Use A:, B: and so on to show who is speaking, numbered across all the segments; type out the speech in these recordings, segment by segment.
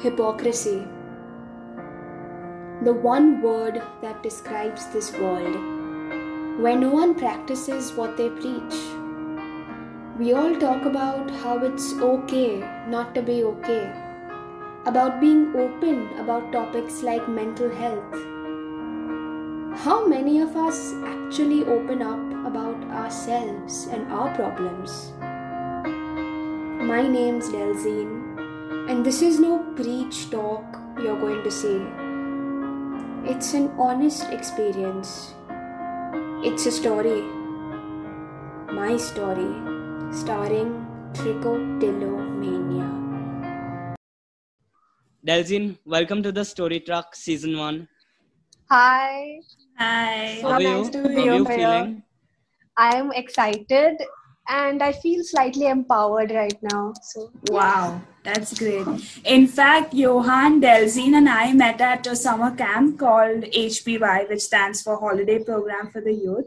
A: Hypocrisy. The one word that describes this world, where no one practices what they preach. We all talk about how it's okay not to be okay, about being open about topics like mental health. How many of us actually open up about ourselves and our problems? My name's Delzeen and this is no preach talk you're going to say. It's an honest experience. It's a story. My story, starring Trichotillomania.
B: Delzeen, welcome to the Story Truck Season 1.
C: Hi.
D: Hi.
B: How are
C: nice
B: you?
C: to
B: How are you feeling?
C: I'm excited and I feel slightly empowered right now. So
D: Wow, that's great. In fact, Johan, Delzeen, and I met at a summer camp called HPY, which stands for Holiday Program for the Youth.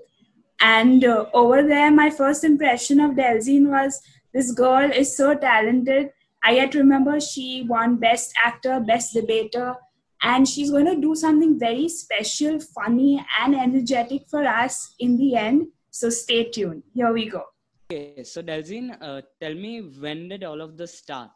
D: And uh, over there, my first impression of Delzeen was this girl is so talented. I yet remember she won Best Actor, Best Debater, and she's going to do something very special, funny, and energetic for us in the end. So stay tuned. Here we go.
B: Okay, so Delzeen, uh, tell me when did all of this start?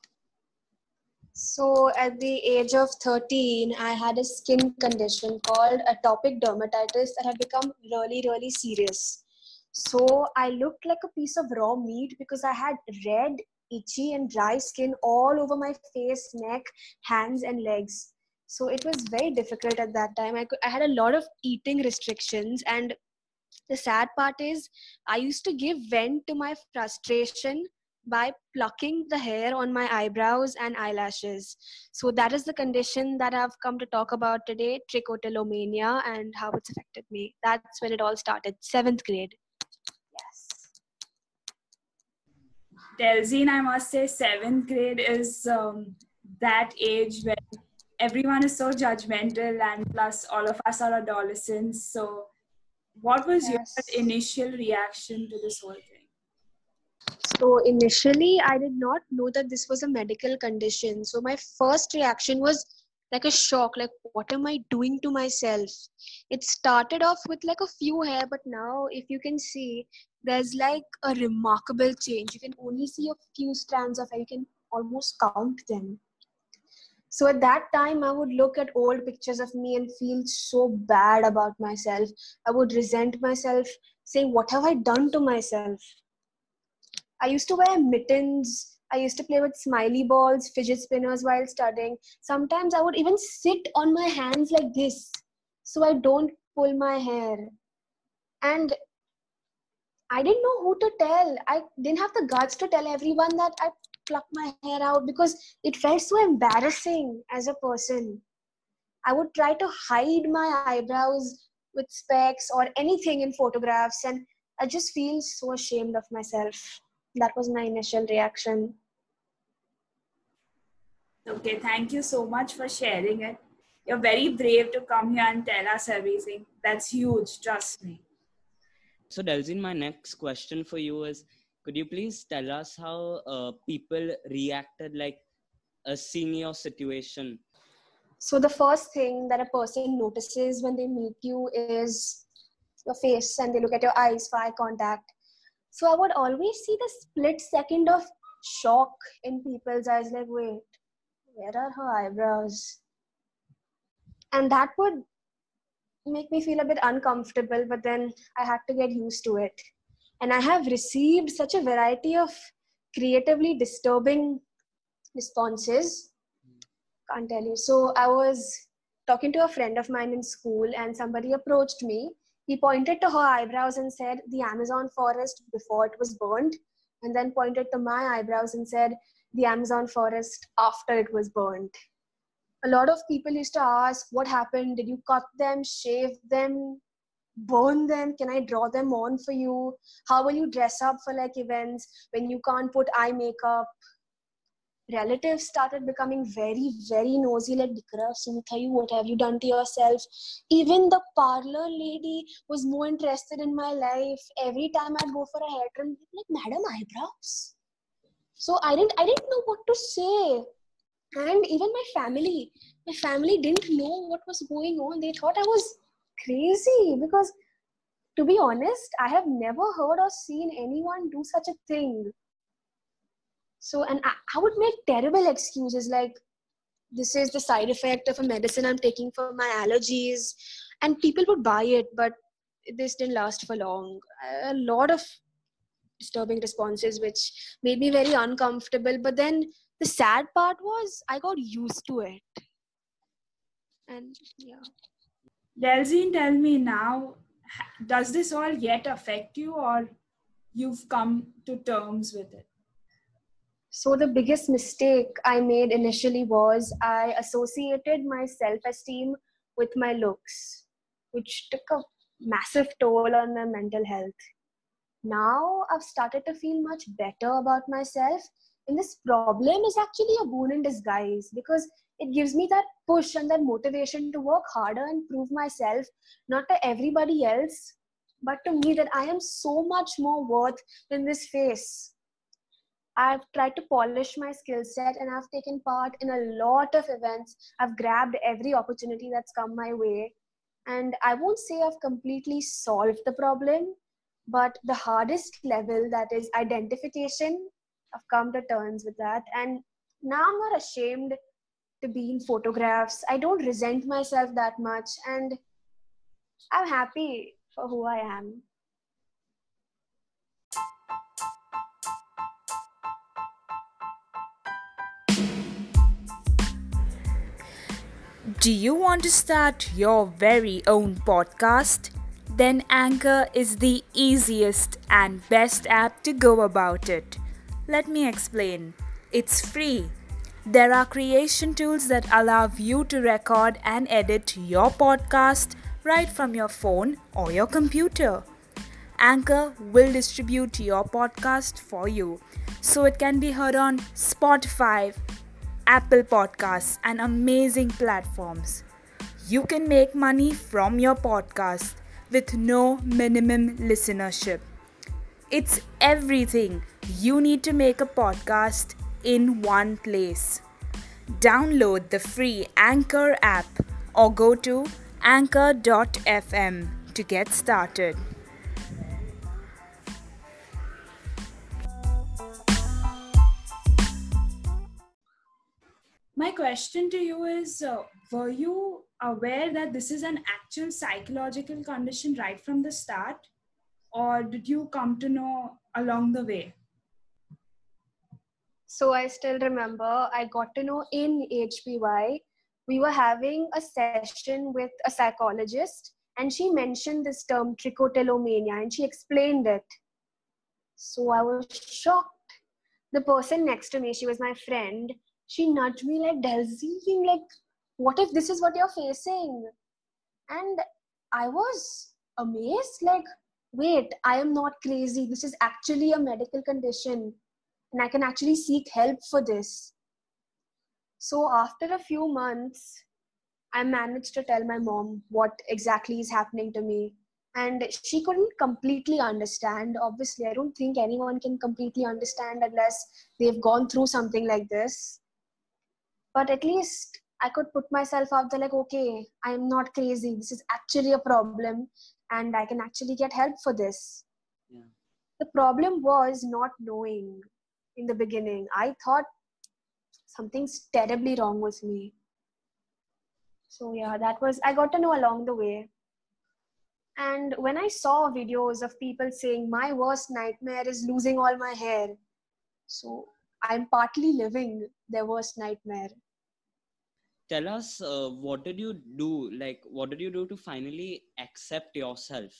C: so at the age of 13, I had a skin condition called atopic dermatitis that had become really, really serious. So I looked like a piece of raw meat because I had red, itchy, and dry skin all over my face, neck, hands, and legs. So it was very difficult at that time. I, could, I had a lot of eating restrictions, and the sad part is, I used to give vent to my frustration by plucking the hair on my eyebrows and eyelashes. So that is the condition that I've come to talk about today, trichotillomania, and how it's affected me. That's when it all started, seventh grade. Yes.
D: Delzeen, I must say, seventh grade is um, that age where everyone is so judgmental, and plus, all of us are adolescents. So, what was
C: Yes.
D: your initial reaction to this whole thing?
C: So initially, I did not know that this was a medical condition. So my first reaction was like a shock like, what am I doing to myself? It started off with like a few hair, but now, if you can see, there's like a remarkable change. You can only see a few strands of hair, you can almost count them. So at that time, I would look at old pictures of me and feel so bad about myself. I would resent myself, saying, What have I done to myself? I used to wear mittens. I used to play with smiley balls, fidget spinners while studying. Sometimes I would even sit on my hands like this so I don't pull my hair. And I didn't know who to tell. I didn't have the guts to tell everyone that I plucked my hair out because it felt so embarrassing as a person. I would try to hide my eyebrows with specs or anything in photographs, and I just feel so ashamed of myself. That was my initial reaction.
D: Okay, thank you so much for sharing it. You're very brave to come here and tell us everything. That's huge, trust me.
B: So, Delzeen, my next question for you is could you please tell us how uh, people reacted, like, seeing your situation?
C: So, the first thing that a person notices when they meet you is your face and they look at your eyes for eye contact. So, I would always see the split second of shock in people's eyes like, wait, where are her eyebrows? And that would make me feel a bit uncomfortable, but then I had to get used to it. And I have received such a variety of creatively disturbing responses. Can't tell you. So I was talking to a friend of mine in school, and somebody approached me. He pointed to her eyebrows and said, The Amazon forest before it was burned, and then pointed to my eyebrows and said, The Amazon forest after it was burned a lot of people used to ask what happened did you cut them shave them burn them? Can i draw them on for you? How will you dress up for like events when you can't put eye makeup? Relatives started becoming very very nosy like dikra Sumita, you what have you done to yourself? Even the parlor lady was more interested in my life. Every time i'd go for a hair trim like madam eyebrows. So i didn't i didn't know what to say. And even my family my family didn't know what was going on. They thought i was crazy because to be honest i have never heard or seen anyone do such a thing. So and I, I would make terrible excuses like this is the side effect of a medicine i'm taking for my allergies and people would buy it but this didn't last for long. A lot of disturbing responses which made me very uncomfortable but then the sad part was i got used to it. And yeah
D: Delzeen, tell me now, does this all yet affect you or you've come to terms with it?
C: so the biggest mistake i made initially was i associated my self-esteem with my looks which took a massive toll on my mental health now i've started to feel much better about myself and this problem is actually a boon in disguise because it gives me that push and that motivation to work harder and prove myself not to everybody else but to me that i am so much more worth than this face. I've tried to polish my skill set and i've taken part in a lot of events. I've grabbed every opportunity that's come my way. And i won't say i've completely solved the problem but the hardest level that is identification i've come to terms with that and now i'm not ashamed to be in photographs i don't resent myself that much and i'm happy for who i am
E: Do you want to start your very own podcast? Then Anchor is the easiest and best app to go about it. Let me explain. It's free. There are creation tools that allow you to record and edit your podcast right from your phone or your computer. Anchor will distribute your podcast for you so it can be heard on Spotify, Apple Podcasts, and amazing platforms. You can make money from your podcast with no minimum listenership. It's everything you need to make a podcast in one place. Download the free Anchor app or go to anchor.fm to get started.
D: My question to you is uh, Were you aware that this is an actual psychological condition right from the start? Or did you come to know along the way?
C: So i still remember i got to know in hpy we were having a session with a psychologist and she mentioned this term trichotillomania and she explained it. So i was shocked. The person next to me she was my friend she nudged me like delzeen like what if this is what you're facing? And i was amazed like wait i am not crazy. This is actually a medical condition and I can actually seek help for this. So after a few months, I managed to tell my mom what exactly is happening to me. And she couldn't completely understand. Obviously, I don't think anyone can completely understand unless they've gone through something like this. But at least I could put myself out there like, okay, I'm not crazy. This is actually a problem, and I can actually get help for this.
B: Yeah.
C: The problem was not knowing in the beginning. I thought something's terribly wrong with me. So, yeah, that was, I got to know along the way. And when I saw videos of people saying, my worst nightmare is losing all my hair. So, I'm partly living their worst nightmare.
B: Tell us, uh, what did you do? Like, what did you do to finally accept yourself?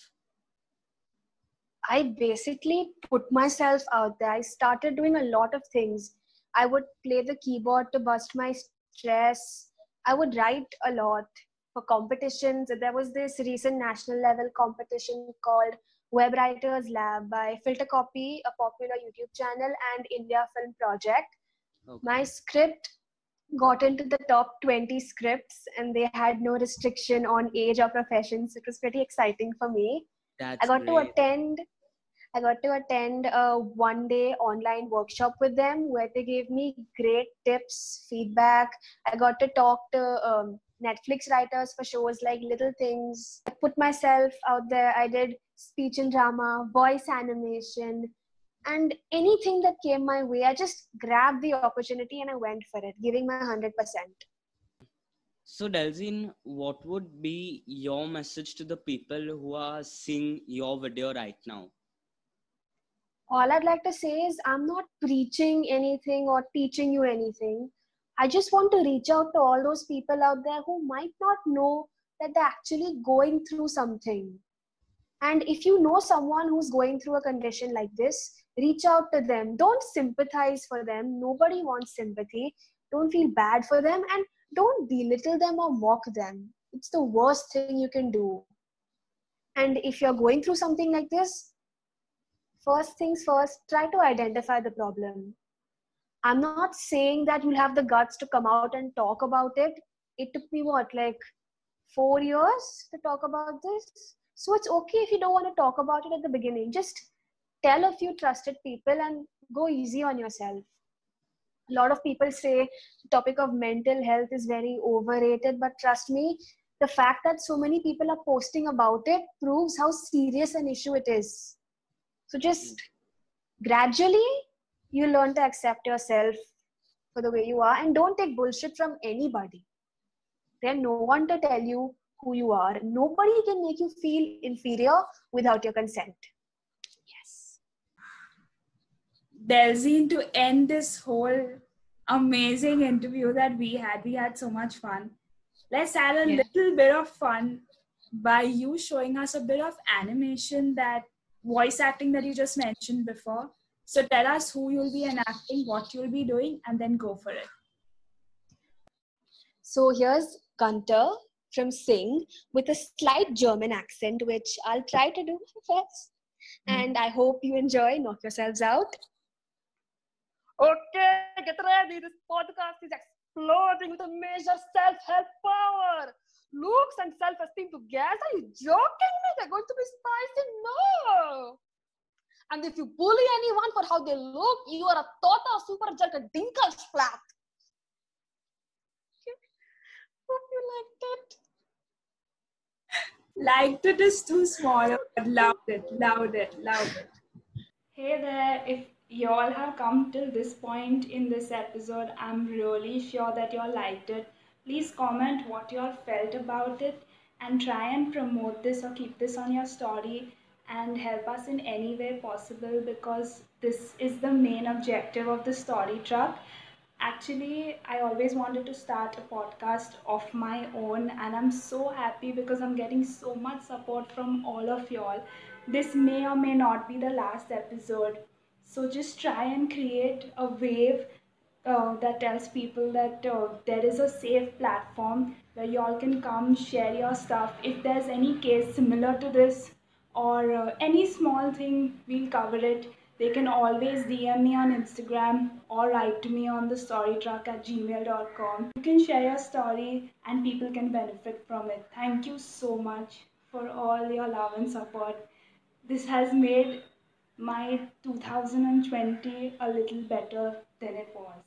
C: I basically put myself out there. I started doing a lot of things. I would play the keyboard to bust my stress. I would write a lot for competitions. There was this recent national level competition called Web Writers Lab by FilterCopy, a popular YouTube channel, and India Film Project.
B: Okay.
C: My script got into the top 20 scripts, and they had no restriction on age or profession. So it was pretty exciting for me.
B: That's
C: I got to attend I got to attend a one day online workshop with them where they gave me great tips, feedback. I got to talk to um, Netflix writers for shows like Little Things. I put myself out there. I did speech and drama, voice animation, and anything that came my way, I just grabbed the opportunity and I went for it, giving my 100%.
B: So, Delzeen, what would be your message to the people who are seeing your video right now?
C: All I'd like to say is I'm not preaching anything or teaching you anything. I just want to reach out to all those people out there who might not know that they're actually going through something. And if you know someone who's going through a condition like this, reach out to them. Don't sympathize for them. Nobody wants sympathy. Don't feel bad for them and don't belittle them or mock them. It's the worst thing you can do. And if you're going through something like this, first things first, try to identify the problem. I'm not saying that you'll have the guts to come out and talk about it. It took me what, like four years to talk about this? So it's okay if you don't want to talk about it at the beginning. Just tell a few trusted people and go easy on yourself. A lot of people say the topic of mental health is very overrated, but trust me, the fact that so many people are posting about it proves how serious an issue it is. So just gradually you learn to accept yourself for the way you are and don't take bullshit from anybody. There's no one to tell you who you are. Nobody can make you feel inferior without your consent. Yes.
D: Delzeen, to end this whole amazing interview that we had, we had so much fun. Let's add a
B: Yeah.
D: little bit of fun by you showing us a bit of animation that voice acting that you just mentioned before. So tell us who you'll be enacting, what you'll be doing, and then go for it.
C: So here's Gunter from Sing with a slight German accent, which I'll try to do my best. Hmm. And I hope you enjoy. Knock yourselves out. Okay, get ready. This podcast is exploding with a major self help power. Looks and self esteem together? Are you joking me? They're going to be spicy? No. And if you bully anyone for how they look, you are a tota super jerk, a dinkelsplat. Hope you liked it.
D: Liked it is too small, but loved it, loved it, loved it. Hey there, if you all have come till this point in this episode, I'm really sure that you all liked it. Please comment what you all felt about it and try and promote this or keep this on your story and help us in any way possible because this is the main objective of the story truck. Actually i always wanted to start a podcast of my own and i'm so happy because i'm getting so much support from all of y'all this may or may not be the last episode. So just try and create a wave uh, that tells people that uh, there is a safe platform where y'all can come share your stuff if there's any case similar to this or uh, any small thing we'll cover it they can always DM me on Instagram or write to me on the storytruck at gmail.com. You can share your story and people can benefit from it. Thank you so much for all your love and support. This has made my 2020 a little better than it was.